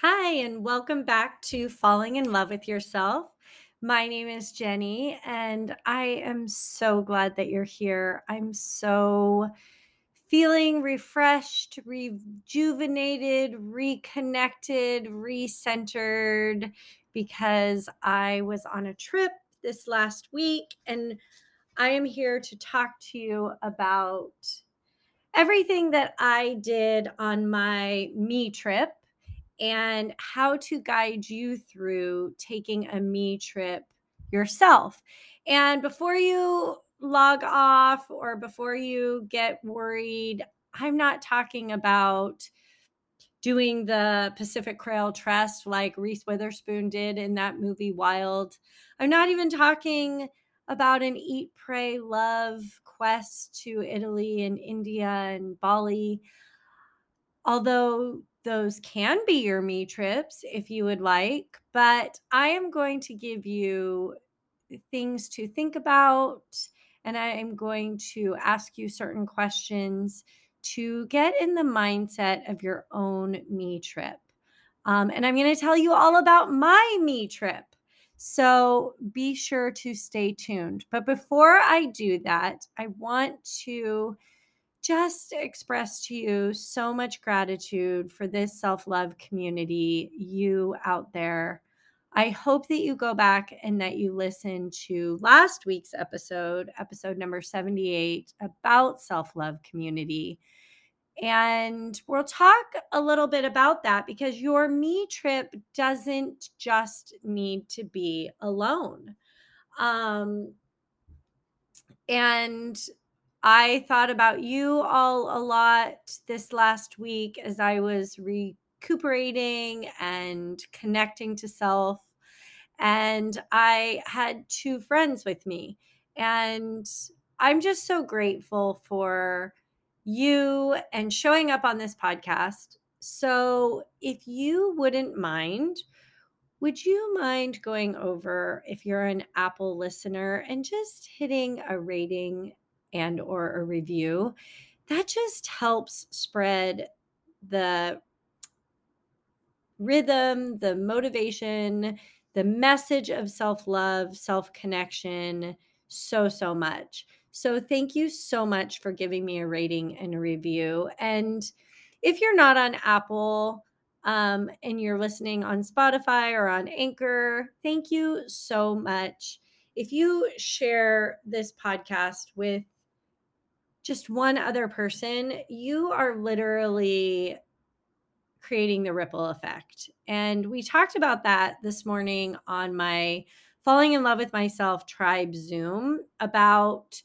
Hi, and welcome back to Falling in Love with Yourself. My name is Jenny, and I am so glad that you're here. I'm so feeling refreshed, rejuvenated, reconnected, recentered because I was on a trip this last week, and I am here to talk to you about everything that I did on my me trip and how to guide you through taking a me trip yourself. And before you log off or before you get worried, I'm not talking about doing the Pacific Trail Trust like Reese Witherspoon did in that movie Wild. I'm not even talking about an eat, pray, love quest to Italy and India and Bali. Although those can be your me trips if you would like, but I am going to give you things to think about and I am going to ask you certain questions to get in the mindset of your own me trip. Um, and I'm going to tell you all about my me trip. So be sure to stay tuned. But before I do that, I want to just express to you so much gratitude for this self love community, you out there. I hope that you go back and that you listen to last week's episode, episode number 78, about self love community. And we'll talk a little bit about that because your me trip doesn't just need to be alone. Um, and I thought about you all a lot this last week as I was recuperating and connecting to self. And I had two friends with me. And I'm just so grateful for you and showing up on this podcast. So, if you wouldn't mind, would you mind going over if you're an Apple listener and just hitting a rating and or a review that just helps spread the rhythm the motivation the message of self-love self-connection so so much. So thank you so much for giving me a rating and a review. And if you're not on apple um, and you're listening on spotify or on anchor thank you so much. If you share this podcast with just one other person, you are literally creating the ripple effect. And we talked about that this morning on my Falling in Love with Myself tribe Zoom about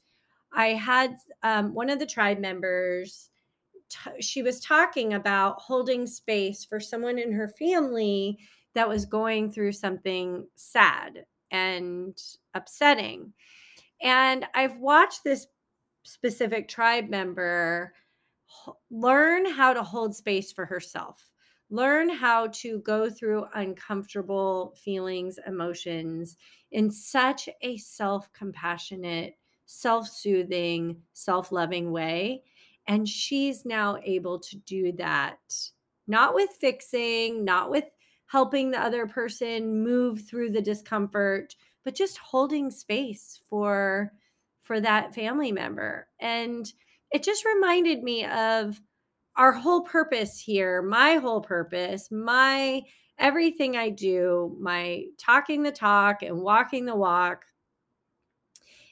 I had um, one of the tribe members, she was talking about holding space for someone in her family that was going through something sad and upsetting. And I've watched this specific tribe member learn how to hold space for herself. Learn how to go through uncomfortable feelings emotions in such a self-compassionate self-soothing self-loving way and she's now able to do that not with fixing not with helping the other person move through the discomfort but just holding space for for that family member. And it just reminded me of our whole purpose here, my whole purpose, my everything I do, my talking the talk and walking the walk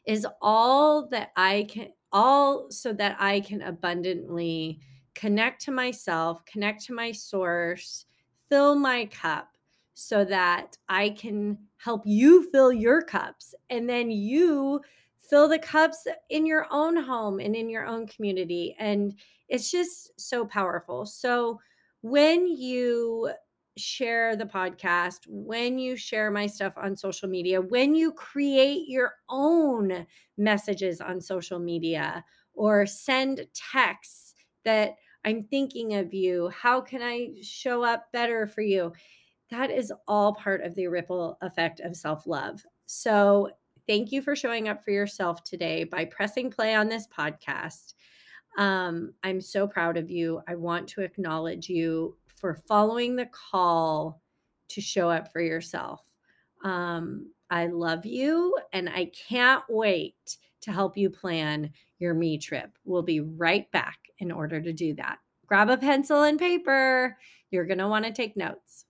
is all that I can all so that I can abundantly connect to myself, connect to my source, fill my cup so that I can help you fill your cups and then you fill the cups in your own home and in your own community. And it's just so powerful. So when you share the podcast, when you share my stuff on social media, when you create your own messages on social media or send texts that I'm thinking of you, how can I show up better for you? That is all part of the ripple effect of self love. So Thank you for showing up for yourself today by pressing play on this podcast. Um, I'm so proud of you. I want to acknowledge you for following the call to show up for yourself. Um, I love you and I can't wait to help you plan your me trip. We'll be right back in order to do that. Grab a pencil and paper. You're going to want to take notes.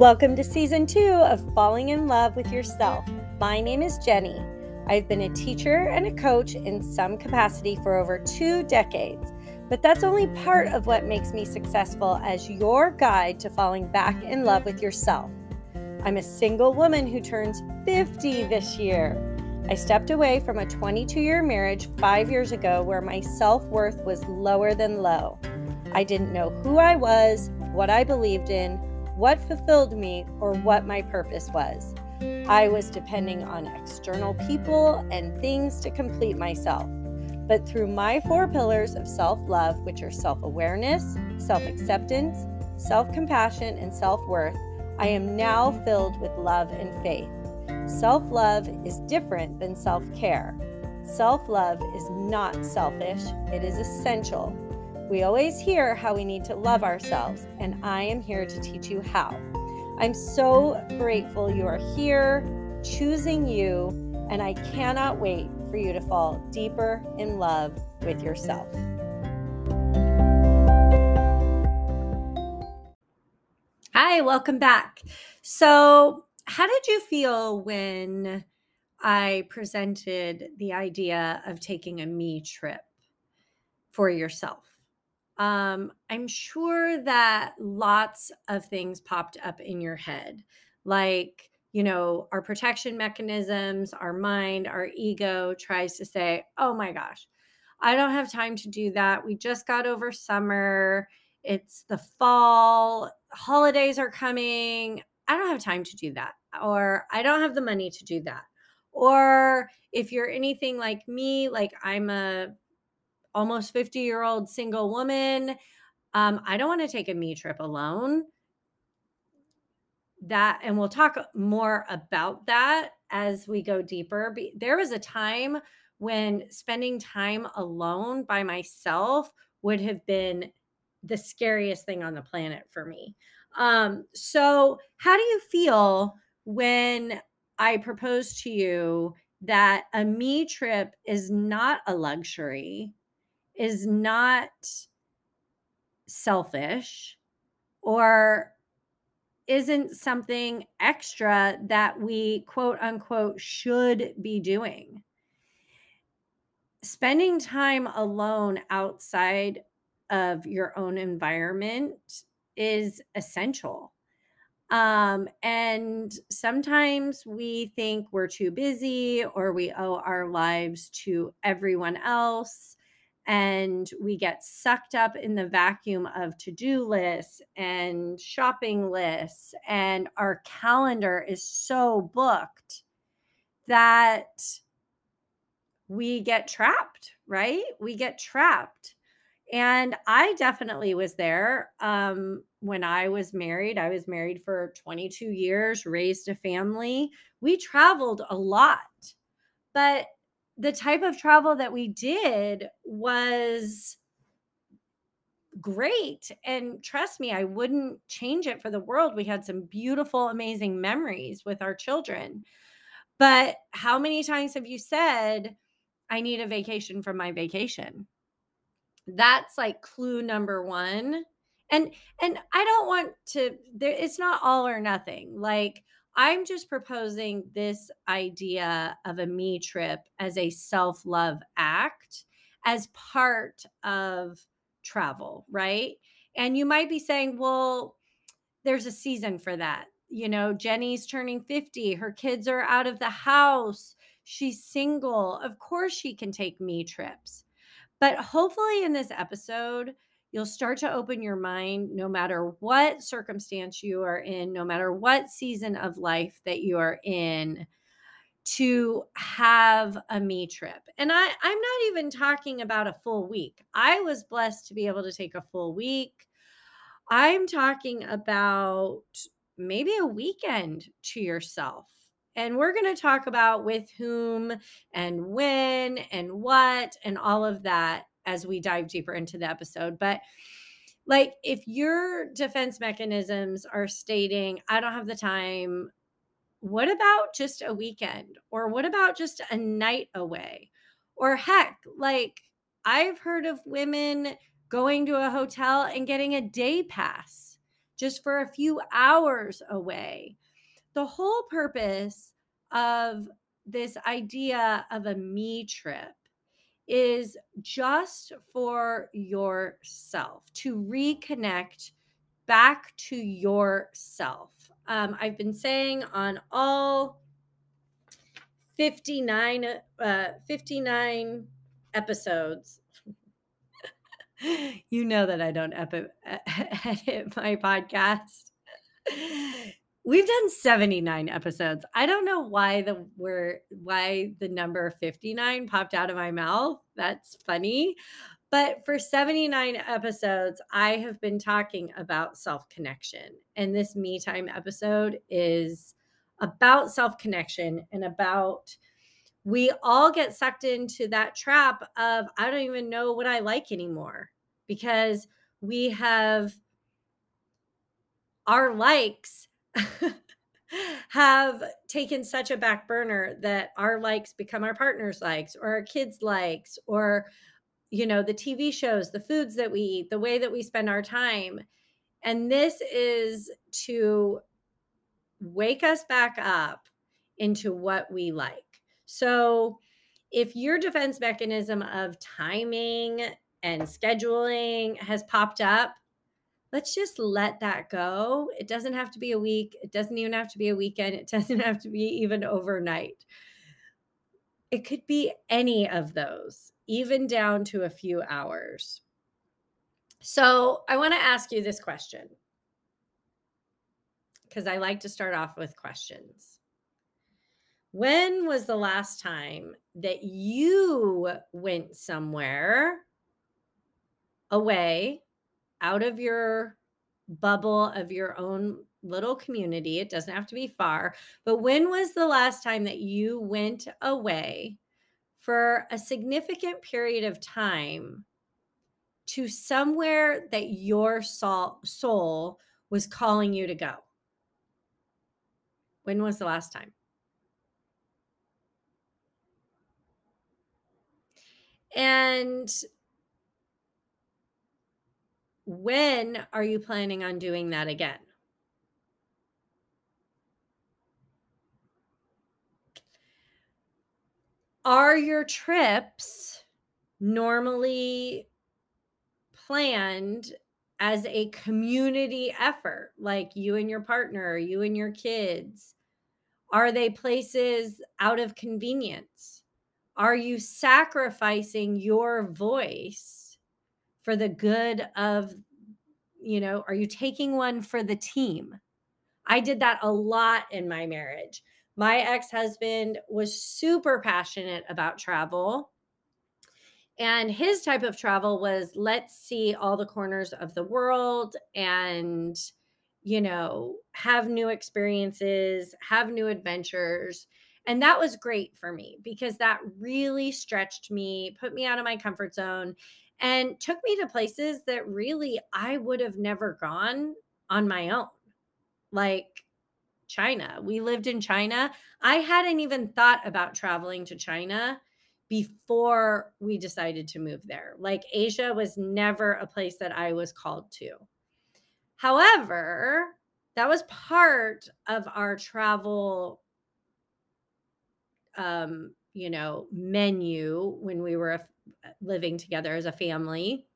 Welcome to season two of Falling in Love with Yourself. My name is Jenny. I've been a teacher and a coach in some capacity for over two decades, but that's only part of what makes me successful as your guide to falling back in love with yourself. I'm a single woman who turns 50 this year. I stepped away from a 22 year marriage five years ago where my self worth was lower than low. I didn't know who I was, what I believed in, what fulfilled me or what my purpose was. I was depending on external people and things to complete myself. But through my four pillars of self love, which are self awareness, self acceptance, self compassion, and self worth, I am now filled with love and faith. Self love is different than self care. Self love is not selfish, it is essential. We always hear how we need to love ourselves, and I am here to teach you how. I'm so grateful you are here, choosing you, and I cannot wait for you to fall deeper in love with yourself. Hi, welcome back. So, how did you feel when I presented the idea of taking a me trip for yourself? Um, I'm sure that lots of things popped up in your head, like, you know, our protection mechanisms, our mind, our ego tries to say, oh my gosh, I don't have time to do that. We just got over summer. It's the fall. Holidays are coming. I don't have time to do that. Or I don't have the money to do that. Or if you're anything like me, like I'm a almost 50 year old single woman. Um, I don't want to take a me trip alone. That, and we'll talk more about that as we go deeper. There was a time when spending time alone by myself would have been the scariest thing on the planet for me. Um, so, how do you feel when I propose to you that a me trip is not a luxury, is not selfish or isn't something extra that we quote unquote should be doing. Spending time alone outside of your own environment is essential. Um, and sometimes we think we're too busy or we owe our lives to everyone else and we get sucked up in the vacuum of to-do lists and shopping lists and our calendar is so booked that we get trapped right? We get trapped. And i definitely was there um, when i was married. I was married for 22 years raised a family. We traveled a lot but the type of travel that we did was great. And trust me, I wouldn't change it for the world. We had some beautiful, amazing memories with our children. But how many times have you said, I need a vacation from my vacation? That's like clue number one. And and I don't want to there it's not all or nothing. Like I'm just proposing this idea of a me trip as a self love act as part of travel, right? And you might be saying, well, there's a season for that. You know, Jenny's turning 50, her kids are out of the house, she's single. Of course, she can take me trips. But hopefully, in this episode, You'll start to open your mind no matter what circumstance you are in, no matter what season of life that you are in, to have a me trip. And I, I'm not even talking about a full week. I was blessed to be able to take a full week. I'm talking about maybe a weekend to yourself. And we're going to talk about with whom and when and what and all of that as we dive deeper into the episode. But like if your defense mechanisms are stating, I don't have the time, what about just a weekend? Or what about just a night away? Or heck, like I've heard of women going to a hotel and getting a day pass just for a few hours away. The whole purpose of this idea of a me trip is just for yourself to reconnect back to yourself. Um, I've been saying on all 59, uh, 59 episodes. you know that I don't edit my podcast. We've done 79 episodes. I don't know why the word why the number 59 popped out of my mouth. That's funny. But for 79 episodes, I have been talking about self connection. And this me time episode is about self connection and about we all get sucked into that trap of I don't even know what I like anymore because we have our likes have taken such a back burner that our likes become our partner's likes or our kids' likes or you know the TV shows, the foods that we eat, the way that we spend our time. And this is to wake us back up into what we like. So, if your defense mechanism of timing and scheduling has popped up, let's just let that go. It doesn't have to be a week. It doesn't even have to be a weekend. It doesn't have to be even overnight. It could be any of those, even down to a few hours. So, I want to ask you this question because I like to start off with questions. When was the last time that you went somewhere away out of your bubble of your own little community? It doesn't have to be far, but when was the last time that you went away for a significant period of time to somewhere that your soul, was calling you to go? When was the last time? And when are you planning on doing that again? Are your trips normally planned as a community effort, like you and your partner, you and your kids? Are they places out of convenience? Are you sacrificing your voice for the good of, you know, are you taking one for the team? I did that a lot in my marriage. My ex husband was super passionate about travel. And his type of travel was let's see all the corners of the world and, you know, have new experiences, have new adventures. And that was great for me because that really stretched me, put me out of my comfort zone, and took me to places that really I would have never gone on my own. Like China. We lived in China. I hadn't even thought about traveling to China before we decided to move there. Like Asia was never a place that I was called to. However, that was part of our travel um, you know, menu when we were living together as a family.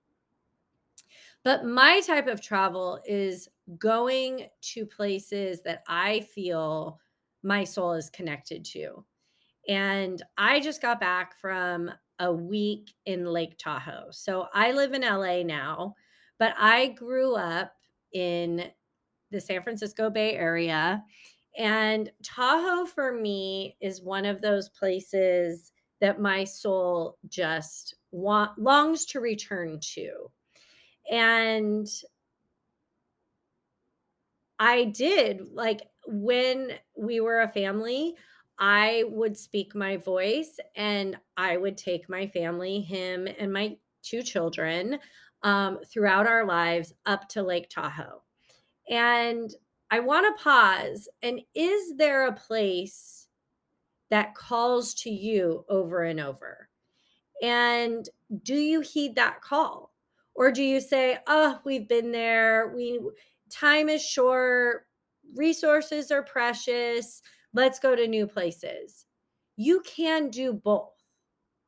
But my type of travel is going to places that I feel my soul is connected to. And I just got back from a week in Lake Tahoe. So I live in LA now, but I grew up in the San Francisco Bay Area and Tahoe for me is one of those places that my soul just want, longs to return to. And I did like when we were a family, I would speak my voice and I would take my family, him and my two children um, throughout our lives up to Lake Tahoe. And I want to pause. And is there a place that calls to you over and over? And do you heed that call? Or do you say, oh, we've been there. We time is short, resources are precious. Let's go to new places. You can do both.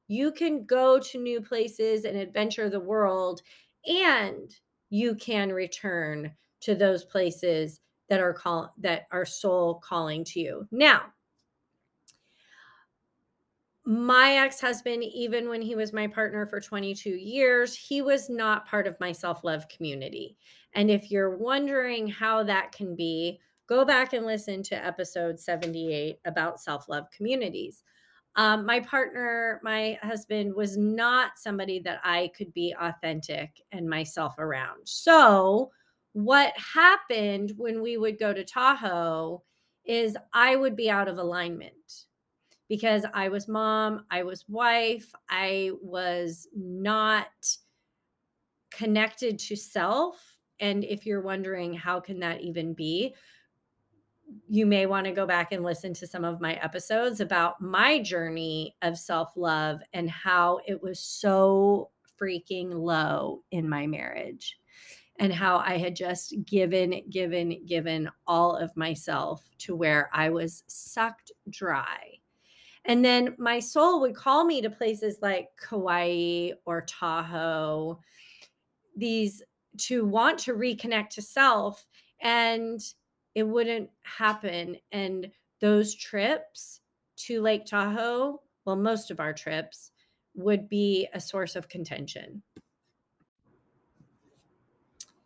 You can go to new places and adventure the world, and you can return to those places that are call that are soul calling to you. Now, my ex-husband even when he was my partner for 22 years he was not part of my self-love community. And if you're wondering how that can be go back and listen to episode 78 about self-love communities. Um, my partner my husband was not somebody that i could be authentic and myself around. So what happened when we would go to tahoe is i would be out of alignment because I was mom, I was wife, I was not connected to self. And if you're wondering how can that even be, you may want to go back and listen to some of my episodes about my journey of self-love and how it was so freaking low in my marriage and how I had just given, given, given all of myself to where I was sucked dry and then my soul would call me to places like Kauai or Tahoe, these to want to reconnect to self. And it wouldn't happen. And those trips to Lake Tahoe, well, most of our trips would be a source of contention.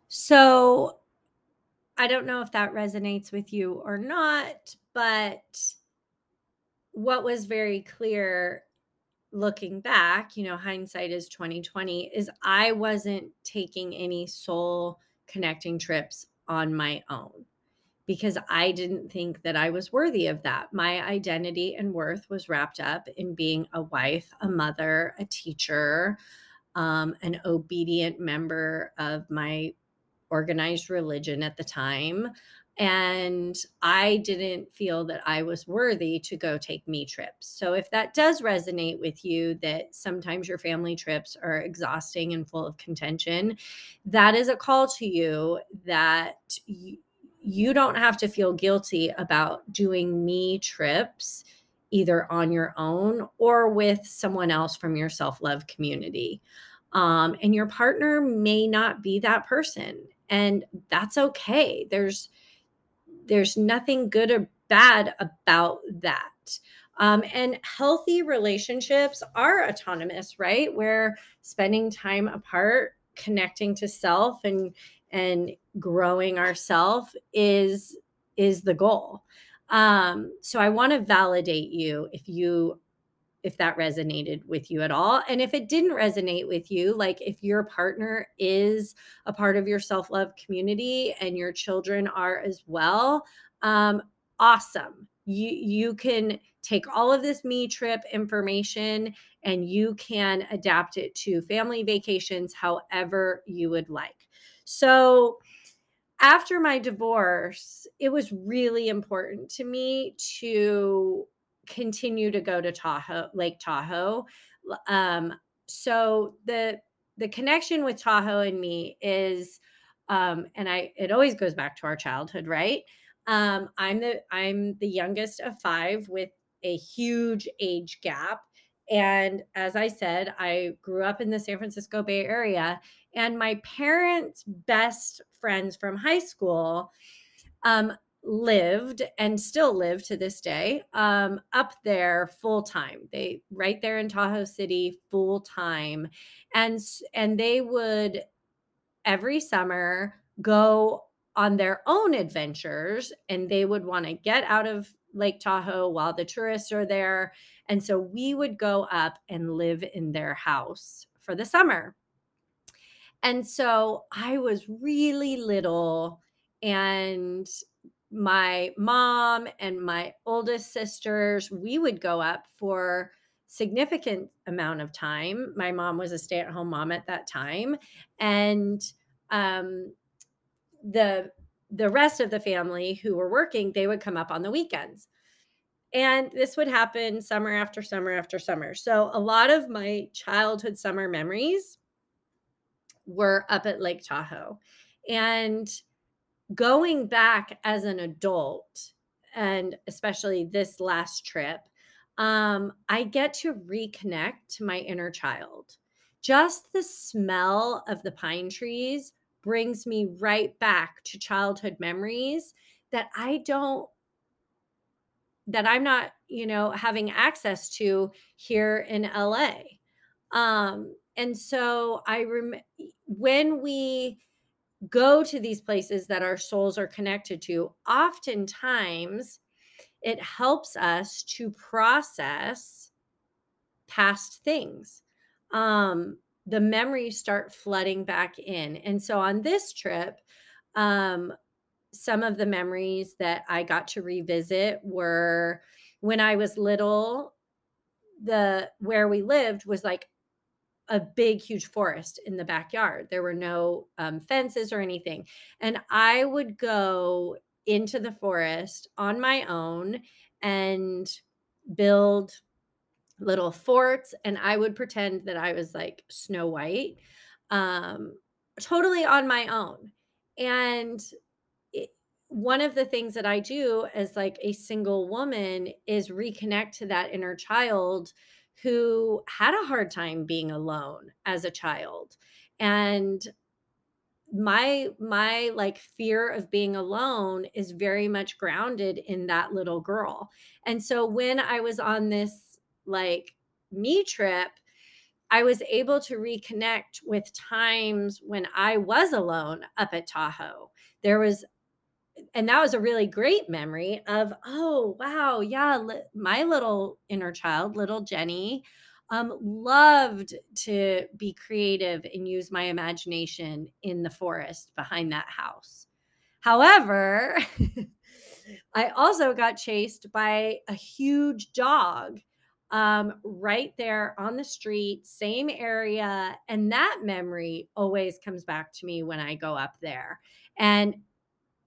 So I don't know if that resonates with you or not, but what was very clear looking back, you know, hindsight is 2020, is I wasn't taking any soul connecting trips on my own because I didn't think that I was worthy of that. My identity and worth was wrapped up in being a wife, a mother, a teacher, um, an obedient member of my organized religion at the time. And I didn't feel that I was worthy to go take me trips. So, if that does resonate with you, that sometimes your family trips are exhausting and full of contention, that is a call to you that you, don't have to feel guilty about doing me trips either on your own or with someone else from your self love community. Um, and your partner may not be that person, and that's okay. There's there's nothing good or bad about that. Um, and healthy relationships are autonomous, right? Where spending time apart, connecting to self and and growing ourself is is the goal. Um, so I want to validate you if you if that resonated with you at all. And if it didn't resonate with you, like if your partner is a part of your self love community and your children are as well, um, awesome. You, you can take all of this me trip information and you can adapt it to family vacations however you would like. So, after my divorce, it was really important to me to continue to go to Tahoe, Lake Tahoe. Um, so the the connection with Tahoe and me is, um, and I it always goes back to our childhood, right? Um, I'm the I'm the youngest of five with a huge age gap. And as I said, I grew up in the San Francisco Bay Area, and my parents' best friends from high school um, lived and still live to this day um, up there full time. They right there in Tahoe City full time, and and they would every summer go on their own adventures, and they would want to get out of Lake Tahoe while the tourists are there, and so we would go up and live in their house for the summer. And so I was really little and my mom and my oldest sisters, we would go up for significant amount of time. My mom was a stay-at-home mom at that time, and um, the the rest of the family who were working, they would come up on the weekends. And this would happen summer after summer after summer. So a lot of my childhood summer memories were up at Lake Tahoe. And going back as an adult, and especially this last trip, um, I get to reconnect to my inner child. Just the smell of the pine trees brings me right back to childhood memories that I don't that I'm not, you know, having access to here in LA. Um and so I rem when we go to these places that our souls are connected to, oftentimes it helps us to process past things. Um, the memories start flooding back in. And so on this trip, um, some of the memories that I got to revisit were when I was little, the where we lived was like a big, huge forest in the backyard. There were no um, fences or anything. And I would go into the forest on my own and build little forts. And I would pretend that I was like Snow White, um, totally on my own. And one of the things that I do as like a single woman is reconnect to that inner child who had a hard time being alone as a child. And my my like fear of being alone is very much grounded in that little girl. And so when i was on this like me trip i was able to reconnect with times when i was alone up at tahoe. There was and that was a really great memory of oh wow yeah li- my little inner child little jenny um, loved to be creative and use my imagination in the forest behind that house. However i also got chased by a huge dog um, right there on the street same area and that memory always comes back to me when i go up there. And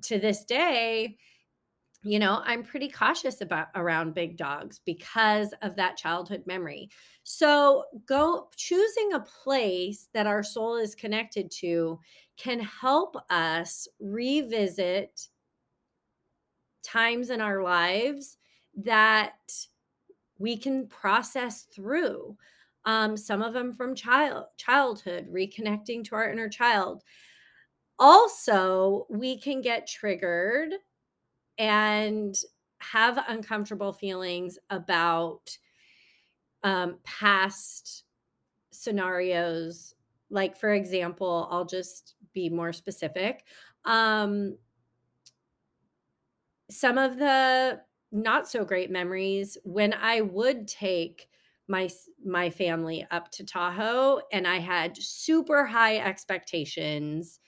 to this day, you know, I'm pretty cautious about around big dogs because of that childhood memory. So, go choosing a place that our soul is connected to can help us revisit times in our lives that we can process through. Um, some of them from child childhood, reconnecting to our inner child also we can get triggered and have uncomfortable feelings about um, past scenarios. Like for example i'll just be more specific um, some of the not so great memories when i would take my my family up to tahoe and i had super high expectations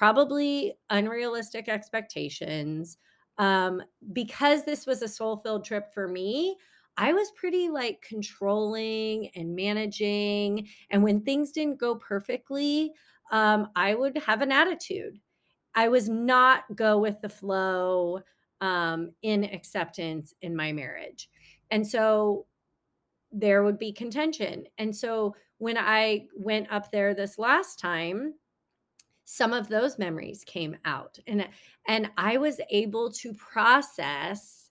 probably unrealistic expectations. Um, because this was a soul filled trip for me, I was pretty like controlling and managing. And when things didn't go perfectly, um, I would have an attitude. I was not go with the flow um, in acceptance in my marriage. And so there would be contention. And so when I went up there this last time, some of those memories came out and and I was able to process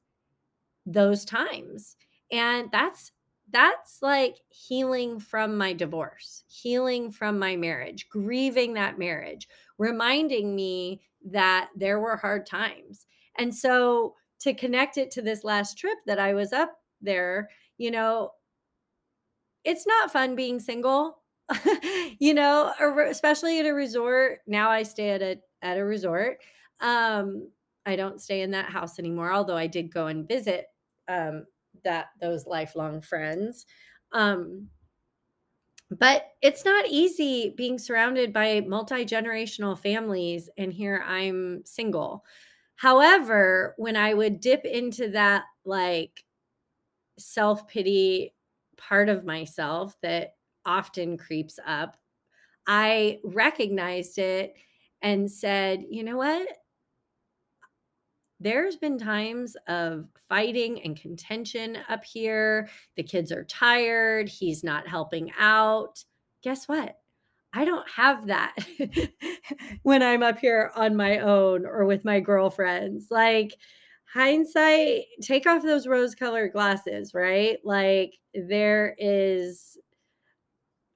those times and that's that's like healing from my divorce healing from my marriage grieving that marriage reminding me that there were hard times and so to connect it to this last trip that I was up there you know it's not fun being single you know, especially at a resort. Now I stay at a at a resort. Um, I don't stay in that house anymore, although I did go and visit um, that those lifelong friends. Um, but it's not easy being surrounded by multi-generational families and here I'm single. However, when I would dip into that like self-pity part of myself that often creeps up, I recognized it and said, you know what? There's been times of fighting and contention up here. The kids are tired. He's not helping out. Guess what? I don't have that when I'm up here on my own or with my girlfriends. Like, hindsight, take off those rose colored glasses, right? Like, there is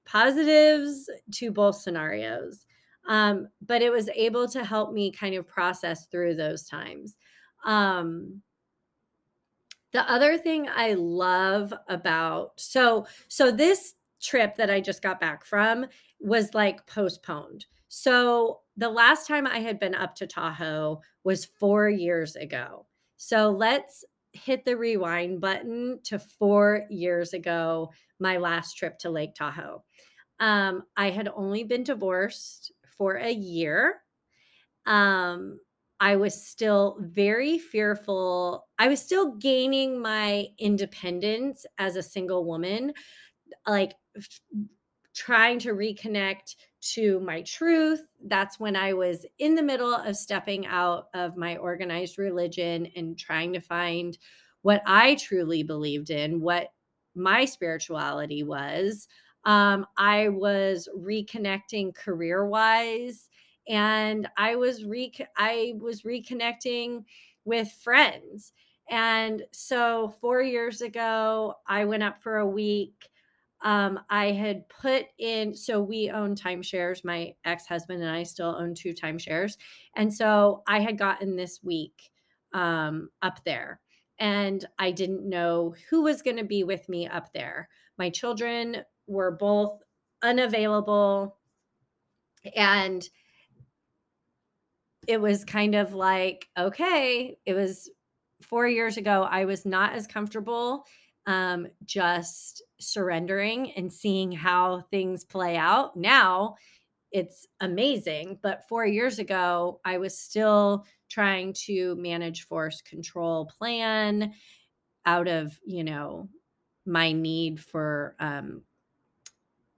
positives to both scenarios. Um, but it was able to help me kind of process through those times. Um, the other thing I love about so so this trip that I just got back from was like postponed. So the last time I had been up to Tahoe was 4 years ago. So let's hit the rewind button to 4 years ago, my last trip to Lake Tahoe. Um, I had only been divorced for a year. Um, I was still very fearful. I was still gaining my independence as a single woman, like trying to reconnect to my truth. That's when I was in the middle of stepping out of my organized religion and trying to find what I truly believed in, what my spirituality was. Um, I was reconnecting career wise and I was re I was reconnecting with friends. And so 4 years ago, I went up for a week. Um, I had put in, so we own timeshares. My ex husband and I still own two timeshares. And so I had gotten this week um, up there, and I didn't know who was going to be with me up there. My children were both unavailable. And it was kind of like, okay, it was four years ago. I was not as comfortable um, just surrendering and seeing how things play out. Now it's amazing. But four years ago, I was still trying to manage force control plan out of, you know, my need for um,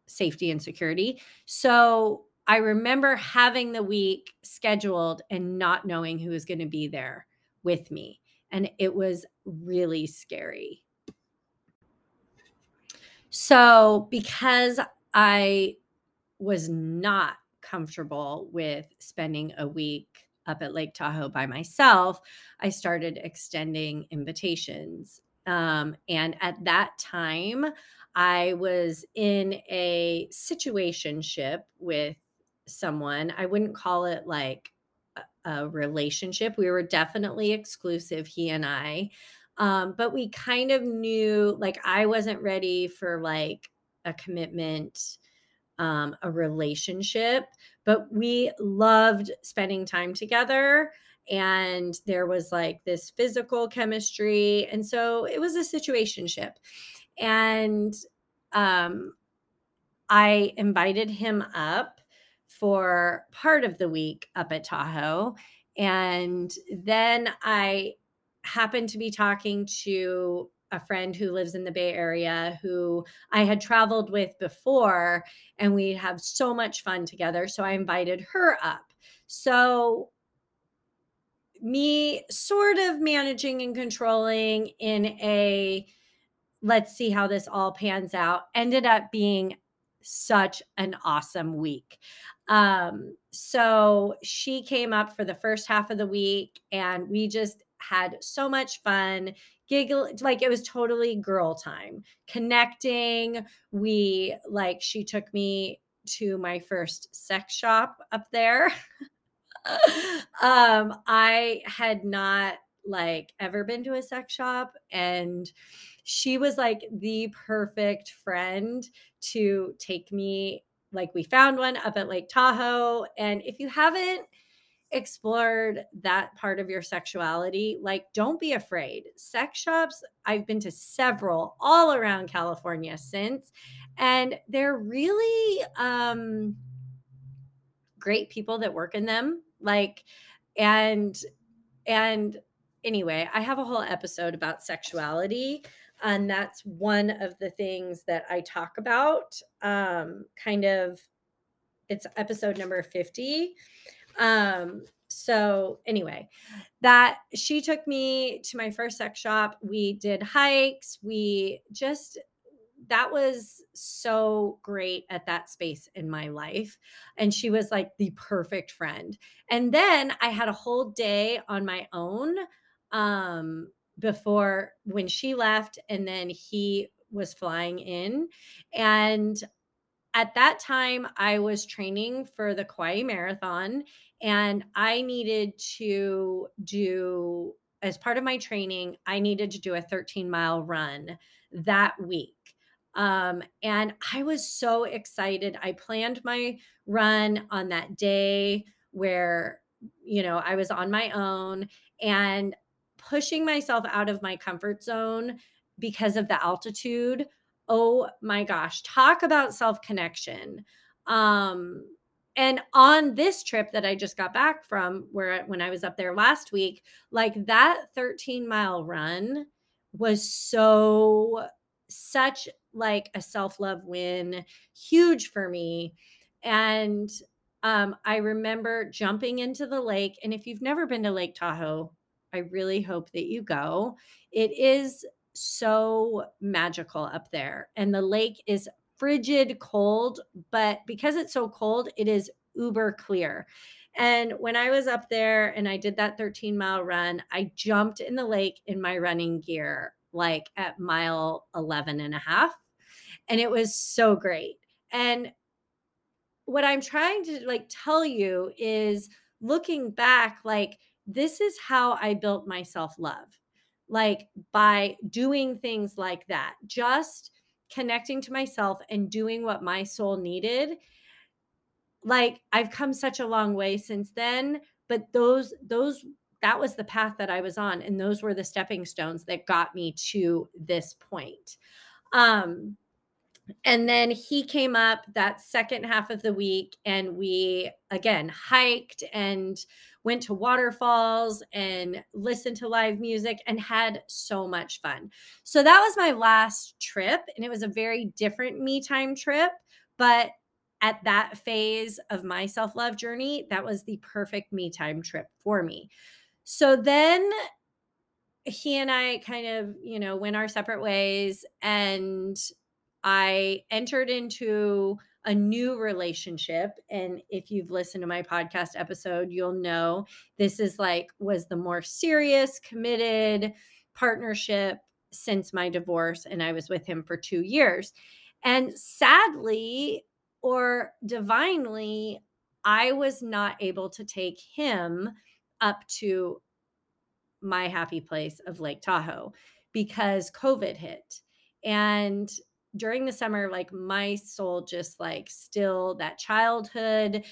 safety and security. So I remember having the week scheduled and not knowing who was going to be there with me. And it was really scary. So, because I was not comfortable with spending a week up at Lake Tahoe by myself, I started extending invitations. Um, and at that time, I was in a situationship with someone. I wouldn't call it like a, relationship. We were definitely exclusive, he and I. Um, but we kind of knew like I wasn't ready for like a commitment, um, a relationship, but we loved spending time together and there was like this physical chemistry and so it was a situationship and um, I invited him up for part of the week up at Tahoe. And then I happened to be talking to a friend who lives in the Bay Area who I had traveled with before, and we have so much fun together. So I invited her up. So, me sort of managing and controlling in a let's see how this all pans out ended up being such an awesome week. Um, so she came up for the first half of the week and we just had so much fun giggle like it was totally girl time connecting. We like she took me to my first sex shop up there. Um i had not like ever been to a sex shop and she was like the perfect friend to take me like we found one up at Lake Tahoe and if you haven't explored that part of your sexuality like don't be afraid sex shops I've been to several all around California since and they're really um great people that work in them like and and anyway, I have a whole episode about sexuality And that's one of the things that I talk about. Um, kind of, it's episode number 50. Um, so anyway, that she took me to my first sex shop. We did hikes. We just that was so great at that space in my life. And she was like the perfect friend. And then I had a whole day on my own um, before when she left, and then he was flying in. And at that time, I was training for the Kauai Marathon, and I needed to do, as part of my training, I needed to do a 13 mile run that week. Um, and I was so excited. I planned my run on that day where, you know, I was on my own and pushing myself out of my comfort zone because of the altitude. Oh my gosh, talk about self connection. Um, and on this trip that I just got back from, where when I was up there last week, like that 13 mile run was so such like a self-love win, huge for me. And um, I remember jumping into the lake. And if you've never been to Lake Tahoe, I really hope that you go. It is so magical up there. And the lake is frigid cold, but because it's so cold, it is uber clear. And when I was up there and I did that 13 mile run, I jumped in the lake in my running gear, like at mile 11 and a half. And it was so great. And what I'm trying to like tell you is looking back, like, this is how I built my self love, like by doing things like that, just connecting to myself and doing what my soul needed like I've come such a long way since then, but those those that was the path that I was on and those were the stepping stones that got me to this point. Um and then he came up that second half of the week and we again hiked and went to waterfalls and listened to live music and had so much fun. So that was my last trip and it was a very different me time trip, but at that phase of my self love journey, that was the perfect me time trip for me. So then he and I kind of, you know, went our separate ways and I entered into a new relationship and if you've listened to my podcast episode you'll know this is like was the more serious committed partnership since my divorce and I was with him for 2 years and sadly or divinely, I was not able to take him up to my happy place of Lake Tahoe because COVID hit. And during the summer, like my soul just like still that childhood,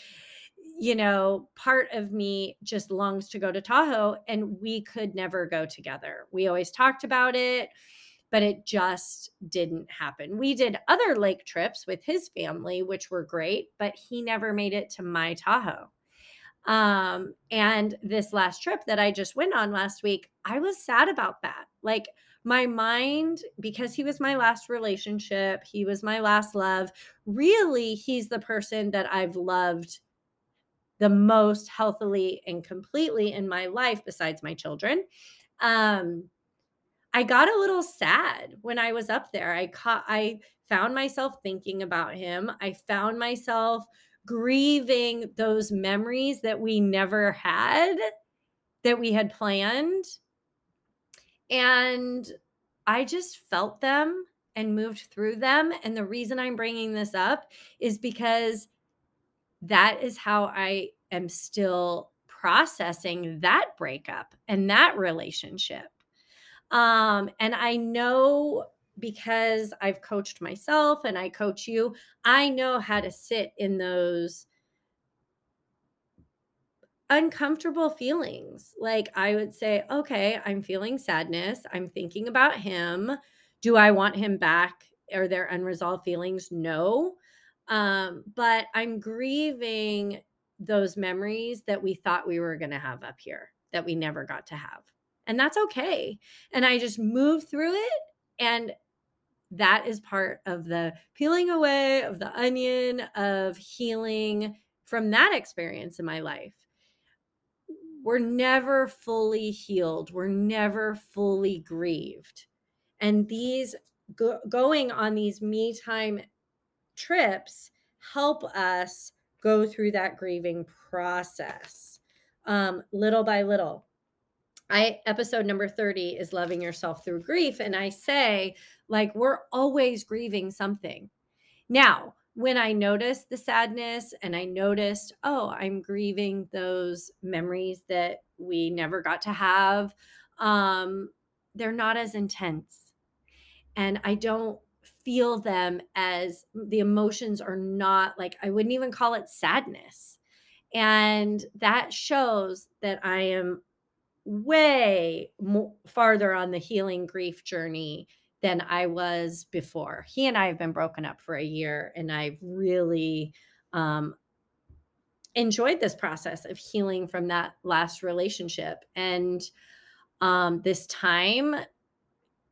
you know, part of me just longs to go to Tahoe and we could never go together. We always talked about it but it just didn't happen. We did other lake trips with his family, which were great, but he never made it to my Tahoe. Um, and this last trip that I just went on last week, I was sad about that. Like, my mind, because he was my last relationship, he was my last love. Really, he's the person that I've loved the most healthily and completely in my life, besides my children. Um, I got a little sad when I was up there. I caught I found myself thinking about him. I found myself grieving those memories that we never had that we had planned. And I just felt them and moved through them. And the reason I'm bringing this up is because that is how I am still processing that breakup and that relationship. Um, and I know because I've coached myself and I coach you, I know how to sit in those uncomfortable feelings. Like I would say, okay, I'm feeling sadness. I'm thinking about him. Do I want him back? Are there unresolved feelings? No. Um, but I'm grieving those memories that we thought we were going to have up here that we never got to have and that's okay. And I just move through it And that is part of the peeling away of the onion of healing from that experience in my life. We're never fully healed, we're never fully grieved. And these go- going on these me time trips help us go through that grieving process um, little by little. I episode number 30 is loving yourself through grief and I say like we're always grieving something. Now, when I noticed the sadness and I noticed, oh, I'm grieving those memories that we never got to have, um, they're not as intense. And I don't feel them as the emotions are not like, I wouldn't even call it sadness. And that shows that I am way more, farther on the healing grief journey than I was before. He and I have been broken up for a year, and I've really um, enjoyed this process of healing from that last relationship. And um, this time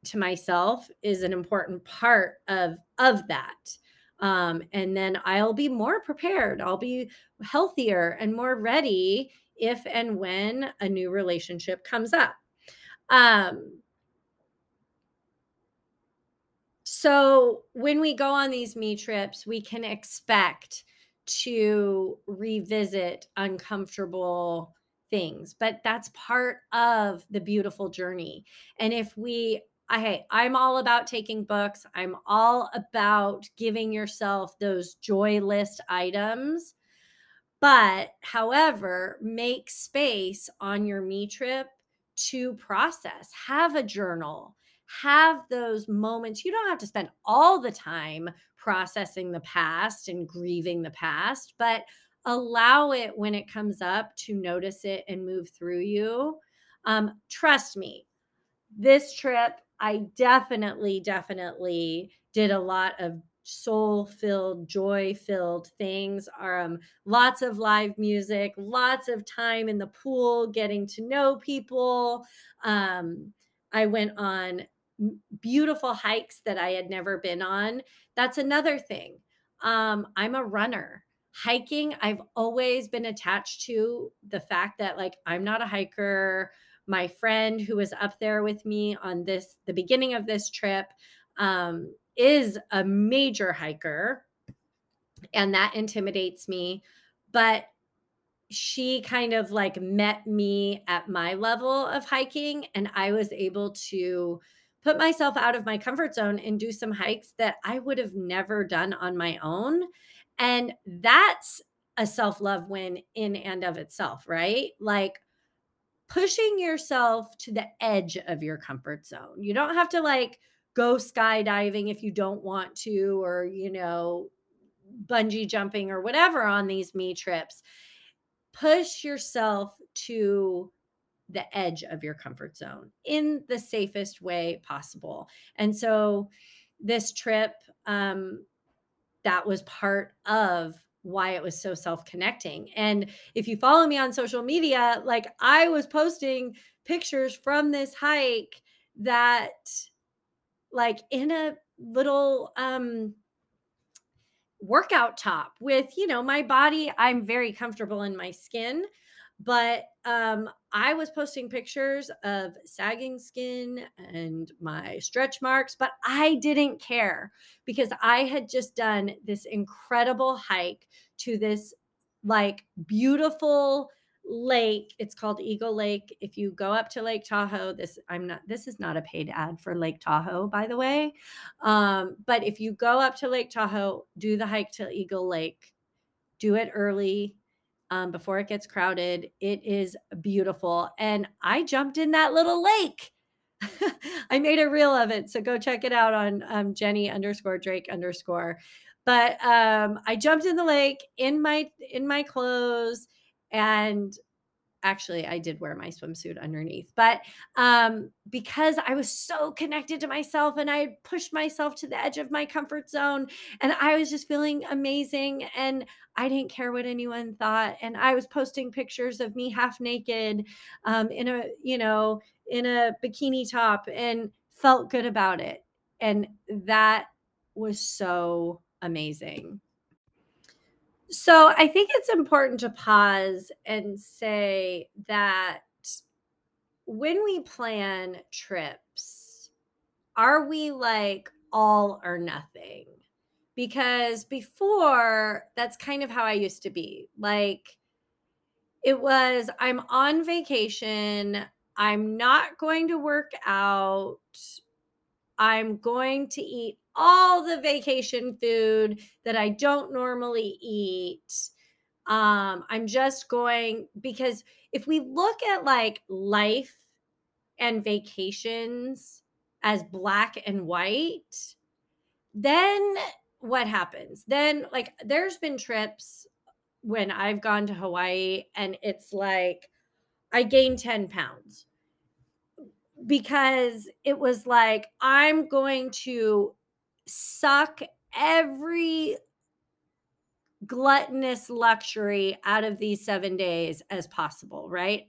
to myself is an important part of of that. Um, and then I'll be more prepared. I'll be healthier and more ready if and when a new relationship comes up. Um, so when we go on these me trips, we can expect to revisit uncomfortable things, but that's part of the beautiful journey. And if we I hey, I'm all about taking books. I'm all about giving yourself those joy list items but however, make space on your me trip to process, have a journal, have those moments. You don't have to spend all the time processing the past and grieving the past, but allow it when it comes up to notice it and move through you. Um, trust me, this trip, I definitely, definitely did a lot of soul filled, joy filled things. Um, lots of live music, lots of time in the pool, getting to know people. Um, I went on beautiful hikes that I had never been on. That's another thing. Um, I'm a runner. Hiking, I've always been attached to the fact that, like, I'm not a hiker. My friend who was up there with me on this, the beginning of this trip, um, is a major hiker and that intimidates me but she kind of like met me at my level of hiking and i was able to put myself out of my comfort zone and do some hikes that i would have never done on my own. And that's a self-love win in and of itself right? Like pushing yourself to the edge of your comfort zone. You don't have to like go skydiving if you don't want to, or, you know, bungee jumping or whatever on these me trips. Push yourself to the edge of your comfort zone in the safest way possible. And so this trip, um, that was part of why it was so self-connecting. And if you follow me on social media, like I was posting pictures from this hike that like in a little um workout top with you know my body i'm very comfortable in my skin but um i was posting pictures of sagging skin and my stretch marks but i didn't care because i had just done this incredible hike to this like beautiful lake. It's called Eagle Lake. If you go up to Lake Tahoe, this I'm not this is not a paid ad for Lake Tahoe, by the way. Um, but if you go up to Lake Tahoe, do the hike to Eagle Lake. Do it early um, before it gets crowded. It is beautiful. And I jumped in that little lake. I made a reel of it. So go check it out on um, Jenny underscore Drake underscore. But um, I jumped in the lake in my in my clothes and actually I did wear my swimsuit underneath, but um, because I was so connected to myself and I pushed myself to the edge of my comfort zone and I was just feeling amazing and I didn't care what anyone thought. And I was posting pictures of me half naked um, in a, you know, in a bikini top and felt good about it. And that was so amazing. So I think it's important to pause and say that when we plan trips, are we like all or nothing? Because before, that's kind of how I used to be. Like, it was I'm on vacation. I'm not going to work out. I'm going to eat all the vacation food that I don't normally eat. Um, I'm just going because if we look at like life and vacations as black and white, then what happens? Then, like, there's been trips when I've gone to Hawaii and it's like I gained 10 pounds because it was like, I'm going to suck every gluttonous luxury out of these seven days as possible, right?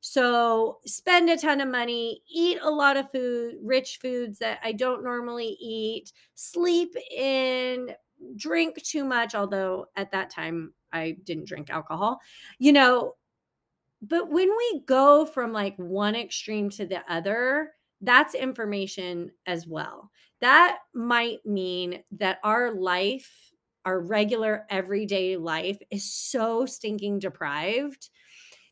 So spend a ton of money, eat a lot of food, rich foods that I don't normally eat, sleep in, drink too much, although at that time I didn't drink alcohol, you know. But when we go from like one extreme to the other, that's information as well. That might mean that our life, our regular everyday life, is so stinking deprived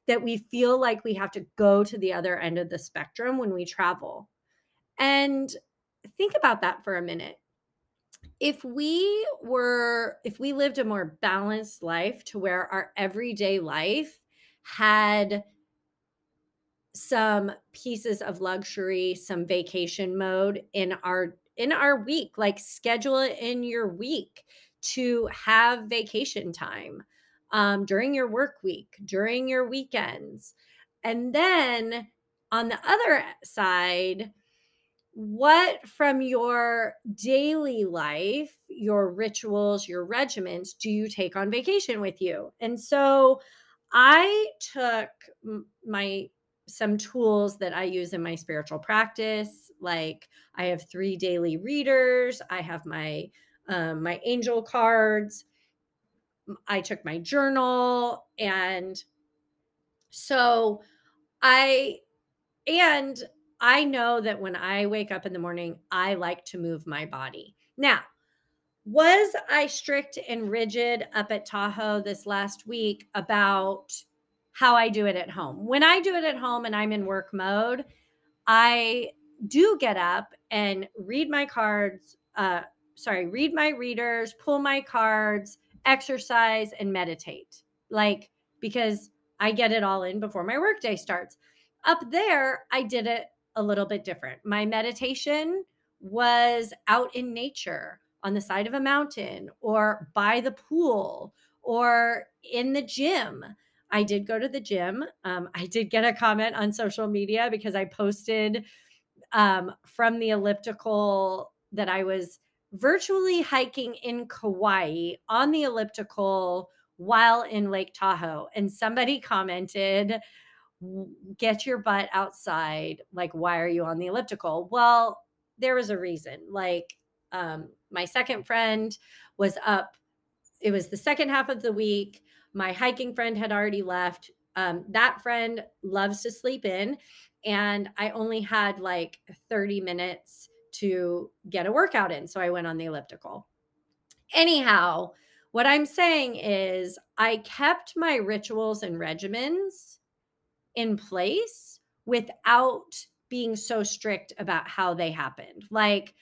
that we feel like we have to go to the other end of the spectrum when we travel. And think about that for a minute. If we were, if we lived a more balanced life to where our everyday life had some pieces of luxury, some vacation mode in our in our week, like schedule it in your week to have vacation time um, during your work week, during your weekends. And then on the other side, what from your daily life, your rituals, your regiments, do you take on vacation with you? And so I took my some tools that I use in my spiritual practice. Like I have three daily readers. I have my um, my angel cards. I took my journal and so I and I know that when I wake up in the morning, I like to move my body. Now, was I strict and rigid up at Tahoe this last week about how I do it at home? When I do it at home and I'm in work mode, I do get up and read my cards, uh, sorry, read my readers, pull my cards, exercise, and meditate. Like, because I get it all in before my workday starts. Up there, I did it a little bit different. My meditation was out in nature on the side of a mountain or by the pool or in the gym. I did go to the gym. Um, I did get a comment on social media because I posted um, from the elliptical that I was virtually hiking in Kauai on the elliptical while in Lake Tahoe. And somebody commented, Get your butt outside. Like, why are you on the elliptical? Well, there was a reason. Like, um, my second friend was up, it was the second half of the week. My hiking friend had already left. Um, that friend loves to sleep in. And I only had like 30 minutes to get a workout in. So I went on the elliptical. Anyhow, what I'm saying is I kept my rituals and regimens in place without being so strict about how they happened. Like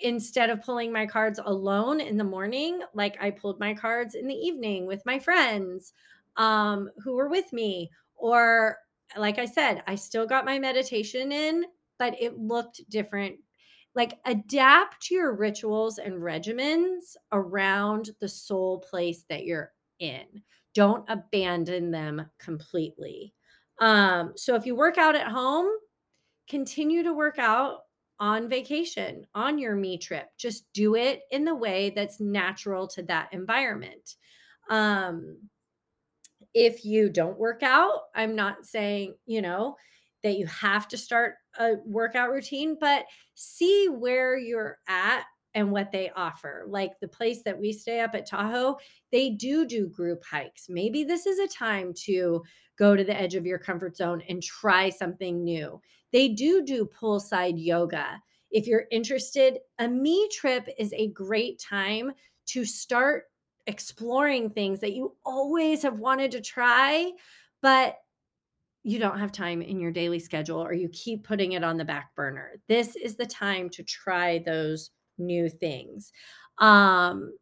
instead of pulling my cards alone in the morning, like I pulled my cards in the evening with my friends um, who were with me. Or, like I said, I still got my meditation in, but it looked different. Like adapt your rituals and regimens around the soul place that you're in. Don't abandon them completely. Um, so if you work out at home continue to work out on vacation on your me trip. Just do it in the way that's natural to that environment. Um, if you don't work out i'm not saying you know that you have to start a workout routine, but see where you're at and what they offer. Like the place that we stay up at Tahoe, they do do group hikes. Maybe this is a time to go to the edge of your comfort zone and try something new. They do do poolside yoga. If you're interested, a me trip is a great time to start exploring things that you always have wanted to try, but you don't have time in your daily schedule or you keep putting it on the back burner. This is the time to try those new things. Um,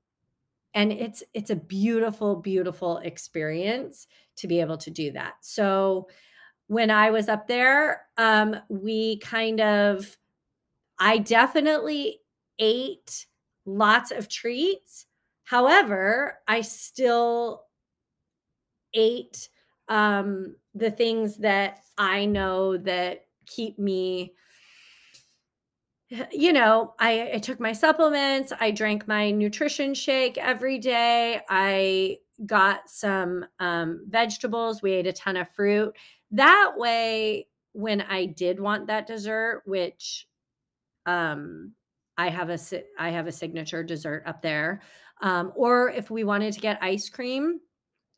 and it's it's a beautiful beautiful experience to be able to do that. So when I was up there, um, we kind of I definitely ate lots of treats. However, I still ate um, the things that I know that keep me you know, I, I took my supplements, I drank my nutrition shake every day. I got some um, vegetables. We ate a ton of fruit. That way, when I did want that dessert, which um, I have a I have a signature dessert up there, um, or if we wanted to get ice cream,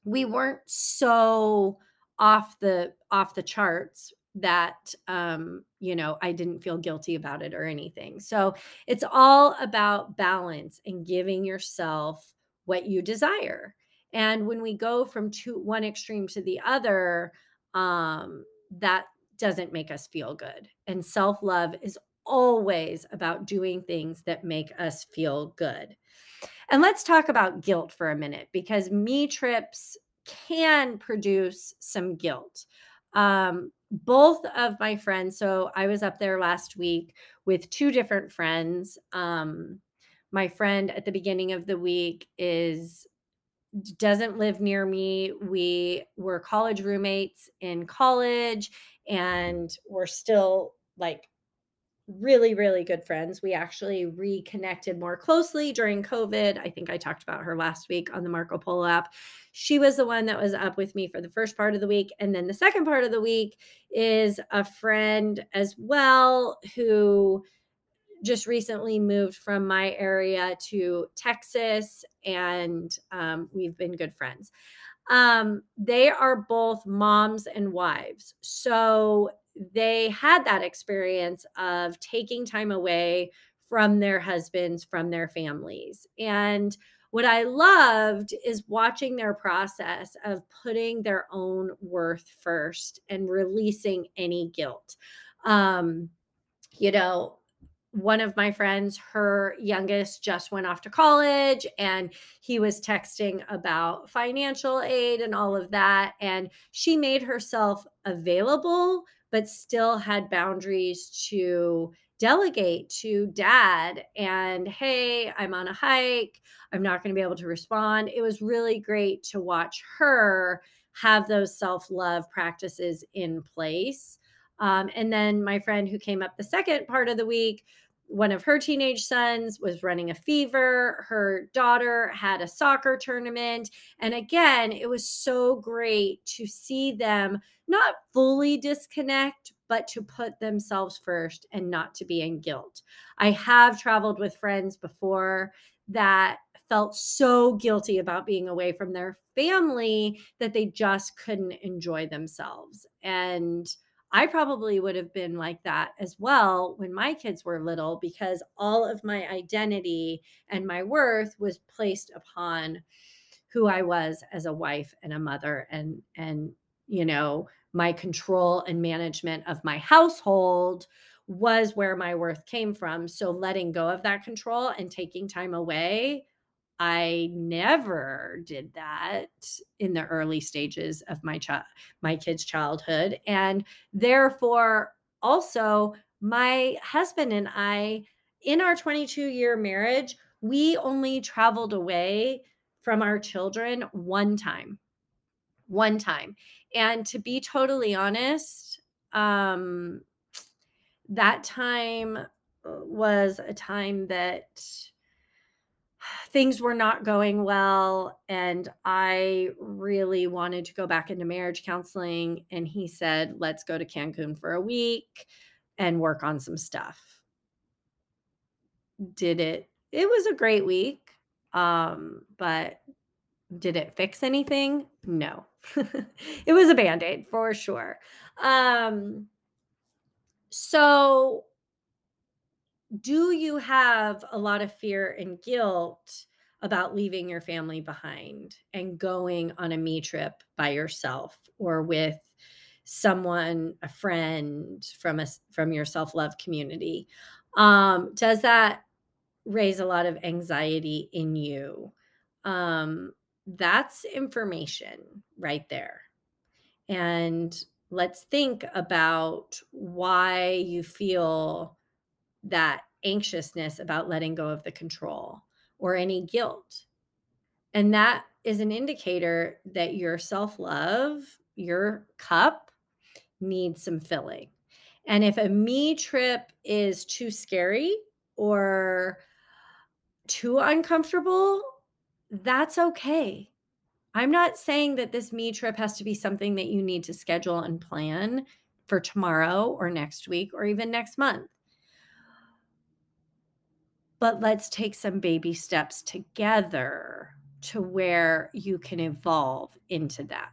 we weren't so off the off the charts that um you know i didn't feel guilty about it or anything. So it's all about balance and giving yourself what you desire. And when we go from two one extreme to the other um that doesn't make us feel good. And self-love is always about doing things that make us feel good and let's talk about guilt for a minute because me trips can produce some guilt. Um, both of my friends so i was up there last week with two different friends um, my friend at the beginning of the week is doesn't live near me we were college roommates in college and we're still like really, really good friends. We actually reconnected more closely during COVID. I think I talked about her last week on the Marco Polo app. She was the one that was up with me for the first part of the week. And then the second part of the week is a friend as well who just recently moved from my area to Texas, and um, we've been good friends. Um, they are both moms and wives. So they had that experience of taking time away from their husbands, from their families. And what I loved is watching their process of putting their own worth first and releasing any guilt. Um, you know, one of my friends, her youngest just went off to college and he was texting about financial aid and all of that. And she made herself available but still had boundaries to delegate to dad and hey i'm on a hike. I'm not going to be able to respond. It was really great to watch her have those self-love practices in place. Um, and then my friend who came up the second part of the week one of her teenage sons was running a fever. Her daughter had a soccer tournament. And again, it was so great to see them not fully disconnect, but to put themselves first and not to be in guilt. I have traveled with friends before that felt so guilty about being away from their family that they just couldn't enjoy themselves. And I probably would have been like that as well when my kids were little because all of my identity and my worth was placed upon who I was as a wife and a mother and and you know my control and management of my household was where my worth came from. So letting go of that control and taking time away I never did that in the early stages of my child my kid's childhood and therefore also my husband and I in our 22 year marriage we only traveled away from our children one time one time and to be totally honest um that time uh, was a time that things were not going well and I really wanted to go back into marriage counseling and he said let's go to Cancun for a week and work on some stuff. Did it it was a great week. Um, but did it fix anything? No. it was a band-aid for sure. Um so do you have a lot of fear and guilt about leaving your family behind and going on a me trip by yourself or with someone a friend from a from your self-love community? Um does that raise a lot of anxiety in you? Um that's information right there. And let's think about why you feel that anxiousness about letting go of the control or any guilt. And that is an indicator that your self love, your cup needs some filling. And if a me trip is too scary or too uncomfortable, that's okay. I'm not saying that this me trip has to be something that you need to schedule and plan for tomorrow or next week or even next month but let's take some baby steps together to where you can evolve into that.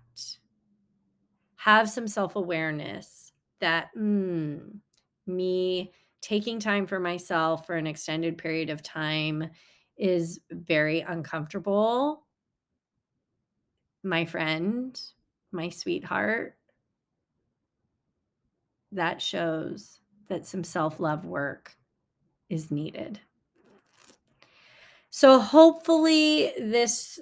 Have some self awareness that, mm, me taking time for myself for an extended period of time is very uncomfortable. My friend, my sweetheart, that shows that some self love work is needed. So hopefully this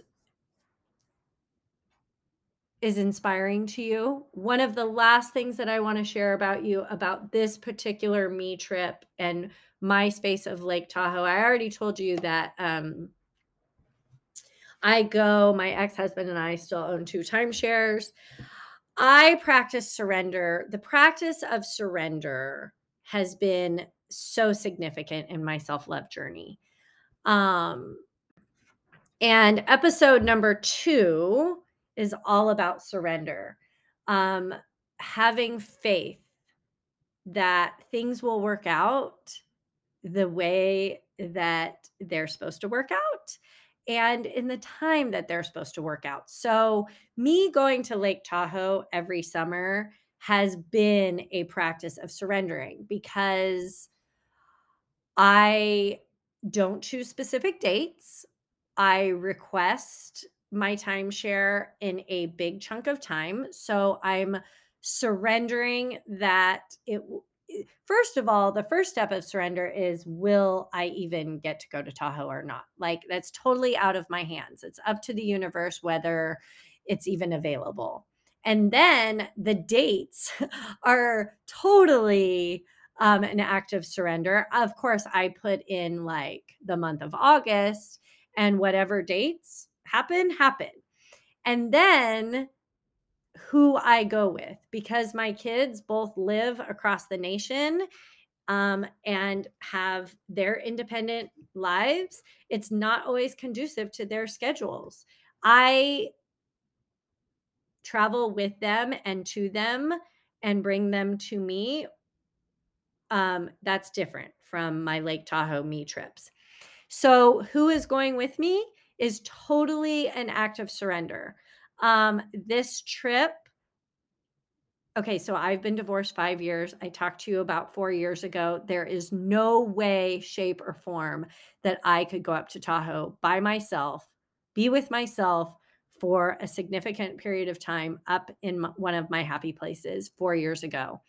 is inspiring to you. One of the last things that I want to share about you about this particular me trip and my space of Lake Tahoe. I already told you that um, I go, my ex husband and I still own two timeshares. I practice surrender. The practice of surrender has been so significant in my self love journey. Um, and episode number two is all about surrender, um, having faith that things will work out the way that they're supposed to work out and in the time that they're supposed to work out. So, me going to Lake Tahoe every summer has been a practice of surrendering because I don't choose specific dates. I request my timeshare in a big chunk of time. So I'm surrendering that it eh, first of all, the first step of surrender is will I even get to go to Tahoe or not? Like that's totally out of my hands. It's up to the universe whether it's even available. And then the dates are totally um, an act of surrender. Of course, I put in like the month of August and whatever dates happen, happen. And then who I go with because my kids both live across the nation um, and have their independent lives. It's not always conducive to their schedules. I travel with them and to them and bring them to me um, that's different from my Lake Tahoe me trips. So, who is going with me is totally an act of surrender. Um, this trip, okay, so I've been divorced five years. I talked to you about four years ago. There is no way, shape, or form that I could go up to Tahoe by myself, be with myself for a significant period of time up in one of my happy places four years ago.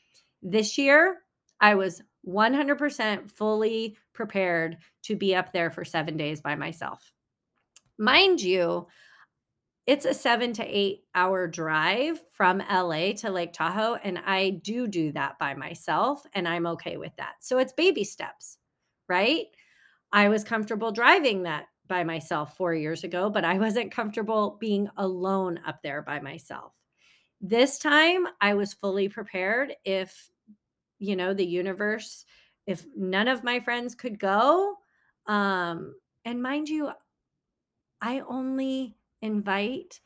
This year, I was 100% fully prepared to be up there for seven days by myself. Mind you, it's a seven to eight hour drive from LA to Lake Tahoe. And I do do that by myself, and I'm okay with that. So it's baby steps, right? I was comfortable driving that by myself four years ago, but I wasn't comfortable being alone up there by myself. This time I was fully prepared if you know the universe if none of my friends could go um and mind you i only invite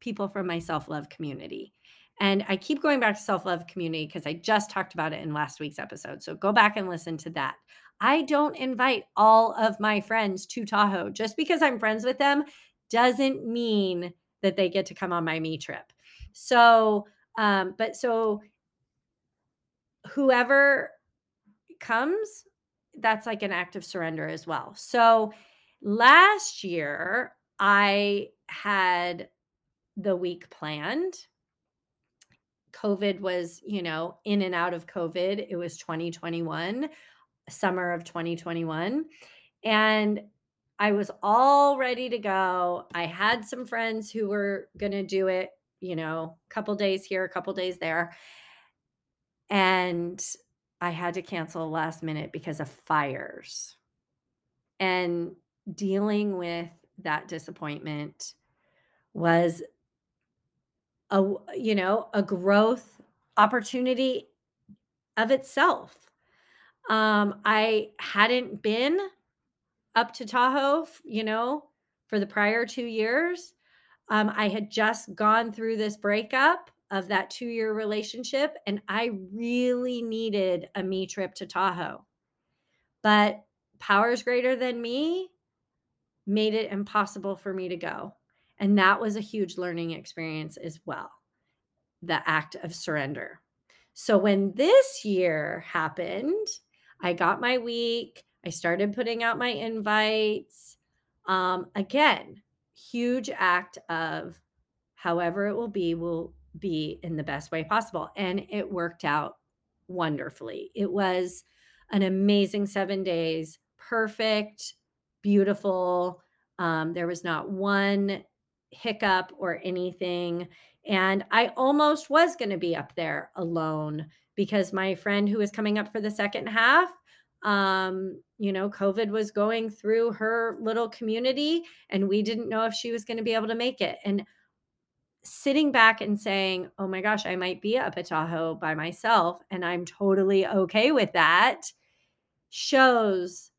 people from my self-love community And I keep going back to self love community because I just talked about it in last week's episode. So go back and listen to that. I don't invite all of my friends to Tahoe. Just because I'm friends with them doesn't mean that they get to come on my me trip. So, um, but so whoever comes, that's like an act of surrender as well. So last year, I had the week planned. COVID was, you know, in and out of COVID. It was 2021, summer of 2021. And I was all ready to go. I had some friends who were going to do it, you know, a couple days here, a couple days there. And I had to cancel last minute because of fires. And dealing with that disappointment was a you know, a growth opportunity of itself. Um, I hadn't been up to Tahoe, you know, for the prior 2 years. Um, I had just gone through this breakup of that 2-year relationship and I really needed a me trip to Tahoe. But powers greater than me made it impossible for me to go. And that was a huge learning experience as well the act of surrender. So when this year happened, I got my week, I started putting out my invites. Um, again, huge act of however it will be, will be in the best way possible. And it worked out wonderfully. It was an amazing seven days, perfect, beautiful. Um, there was not one hiccup or anything. And I almost was going to be up there alone because my friend who was coming up for the second half, um, you know, COVID was going through her little community and we didn't know if she was going to be able to make it. And sitting back and saying, oh my gosh, I might be up at Tahoe by myself and I'm totally okay with that shows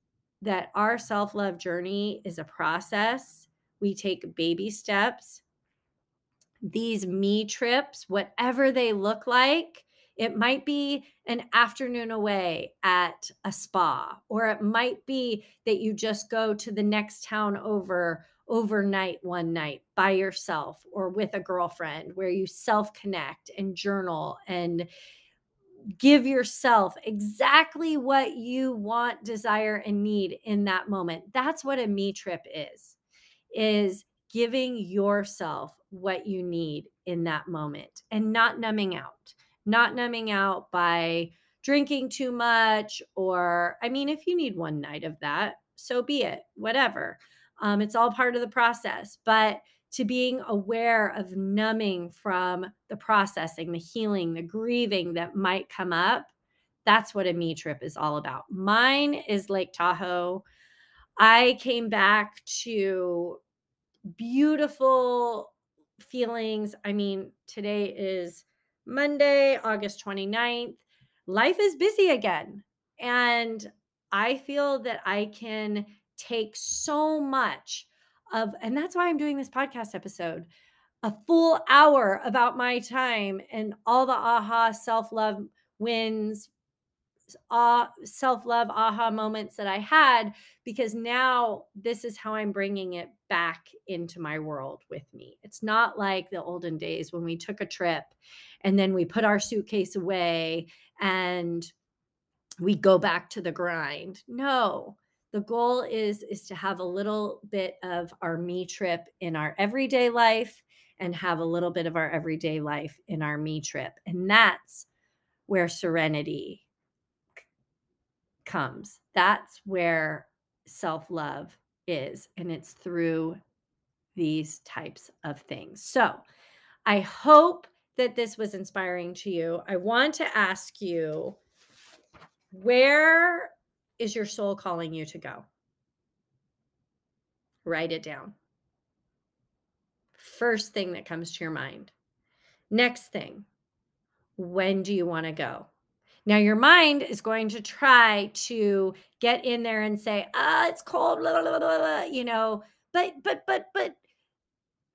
that our self love journey is a process. We take baby steps. These me trips, whatever they look like, it might be an afternoon away at a spa, or it might be that you just go to the next town over overnight one night by yourself or with a girlfriend where you self connect and journal and give yourself exactly what you want, desire, and need in that moment. That's what a me trip is, is giving yourself what you need in that moment and not numbing out, not numbing out by drinking too much or I mean if you need one night of that, so be it, whatever. Um, it's all part of the process, but to being aware of numbing from the processing, the healing, the grieving that might come up. That's what a me trip is all about. Mine is Lake Tahoe. I came back to beautiful feelings. I mean, today is Monday, August 29th. Life is busy again. And I feel that I can take so much of and that's why I'm doing this podcast episode a full hour about my time and all the aha self-love wins uh, self-love aha moments that I had because now this is how I'm bringing it back into my world with me. It's not like the olden days when we took a trip and then we put our suitcase away and we go back to the grind. No the goal is is to have a little bit of our me trip in our everyday life and have a little bit of our everyday life in our me trip. And that's where serenity comes. That's where self-love is and it's through these types of things. So i hope that this was inspiring to you. I want to ask you where is your soul calling you to go? Write it down. First thing that comes to your mind. Next thing, when do you want to go? Now, your mind is going to try to get in there and say, ah, it's cold, blah, blah, blah, you know, but, but, but, but,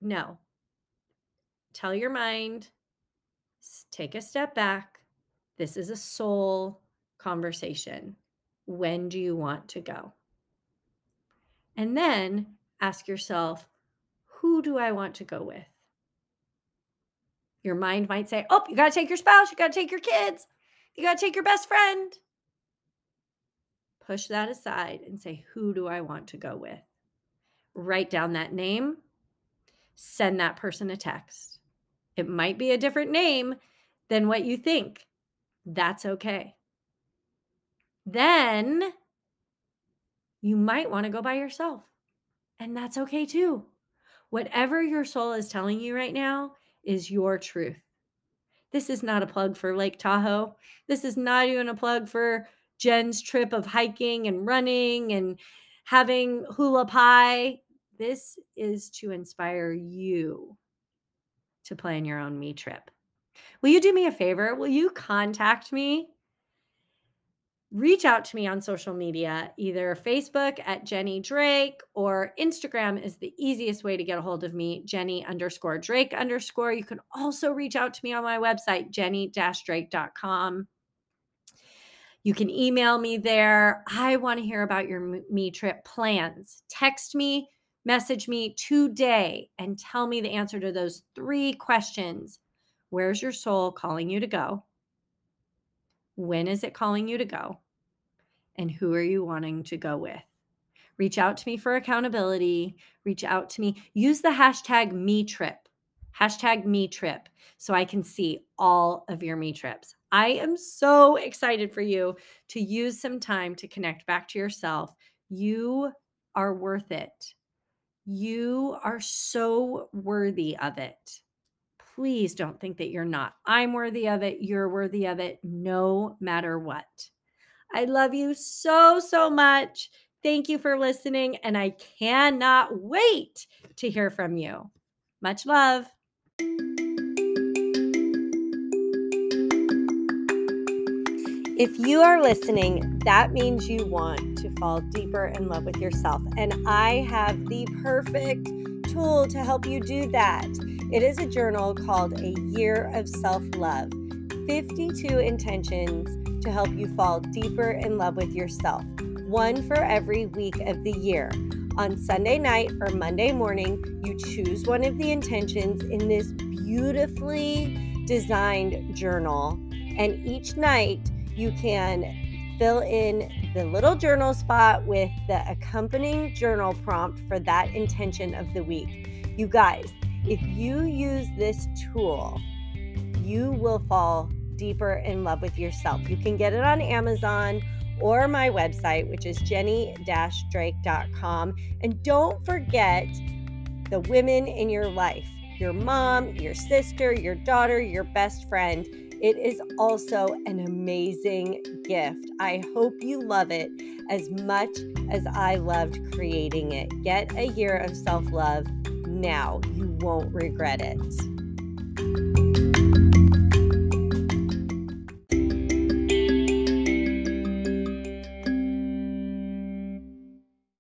no. Tell your mind, take a step back. This is a soul conversation. When do you want to go? And then ask yourself, who do I want to go with? Your mind might say, oh, you got to take your spouse, you got to take your kids, you got to take your best friend. Push that aside and say, who do I want to go with? Write down that name, send that person a text. It might be a different name than what you think. That's okay. Then you might want to go by yourself, and that's okay too. Whatever your soul is telling you right now is your truth. This is not a plug for Lake Tahoe. This is not even a plug for Jen's trip of hiking and running and having hula pie. This is to inspire you to plan your own me trip. Will you do me a favor? Will you contact me? Reach out to me on social media, either Facebook at Jenny Drake or Instagram is the easiest way to get a hold of me, Jenny underscore Drake underscore. You can also reach out to me on my website, jenny drake.com. You can email me there. I want to hear about your me trip plans. Text me message me today and tell me the answer to those three questions. Where's your soul calling you to go? When is it calling you to go? And who are you wanting to go with? Reach out to me for accountability. Reach out to me. Use the hashtag me trip, hashtag me trip, so I can see all of your me trips. I am so excited for you to use some time to connect back to yourself. You are worth it. You are so worthy of it. Please don't think that you're not. I'm worthy of it. You're worthy of it, no matter what. I love you so, so much. Thank you for listening. And I cannot wait to hear from you. Much love. If you are listening, that means you want to fall deeper in love with yourself. And I have the perfect tool to help you do that. It is a journal called A Year of Self Love 52 intentions to help you fall deeper in love with yourself, one for every week of the year. On Sunday night or Monday morning, you choose one of the intentions in this beautifully designed journal. And each night, you can fill in the little journal spot with the accompanying journal prompt for that intention of the week. You guys, if you use this tool, you will fall deeper in love with yourself. You can get it on Amazon or my website, which is jenny drake.com. And don't forget the women in your life your mom, your sister, your daughter, your best friend it is also an amazing gift. I hope you love it as much as I loved creating it. Get a year of self love now. You won't regret it.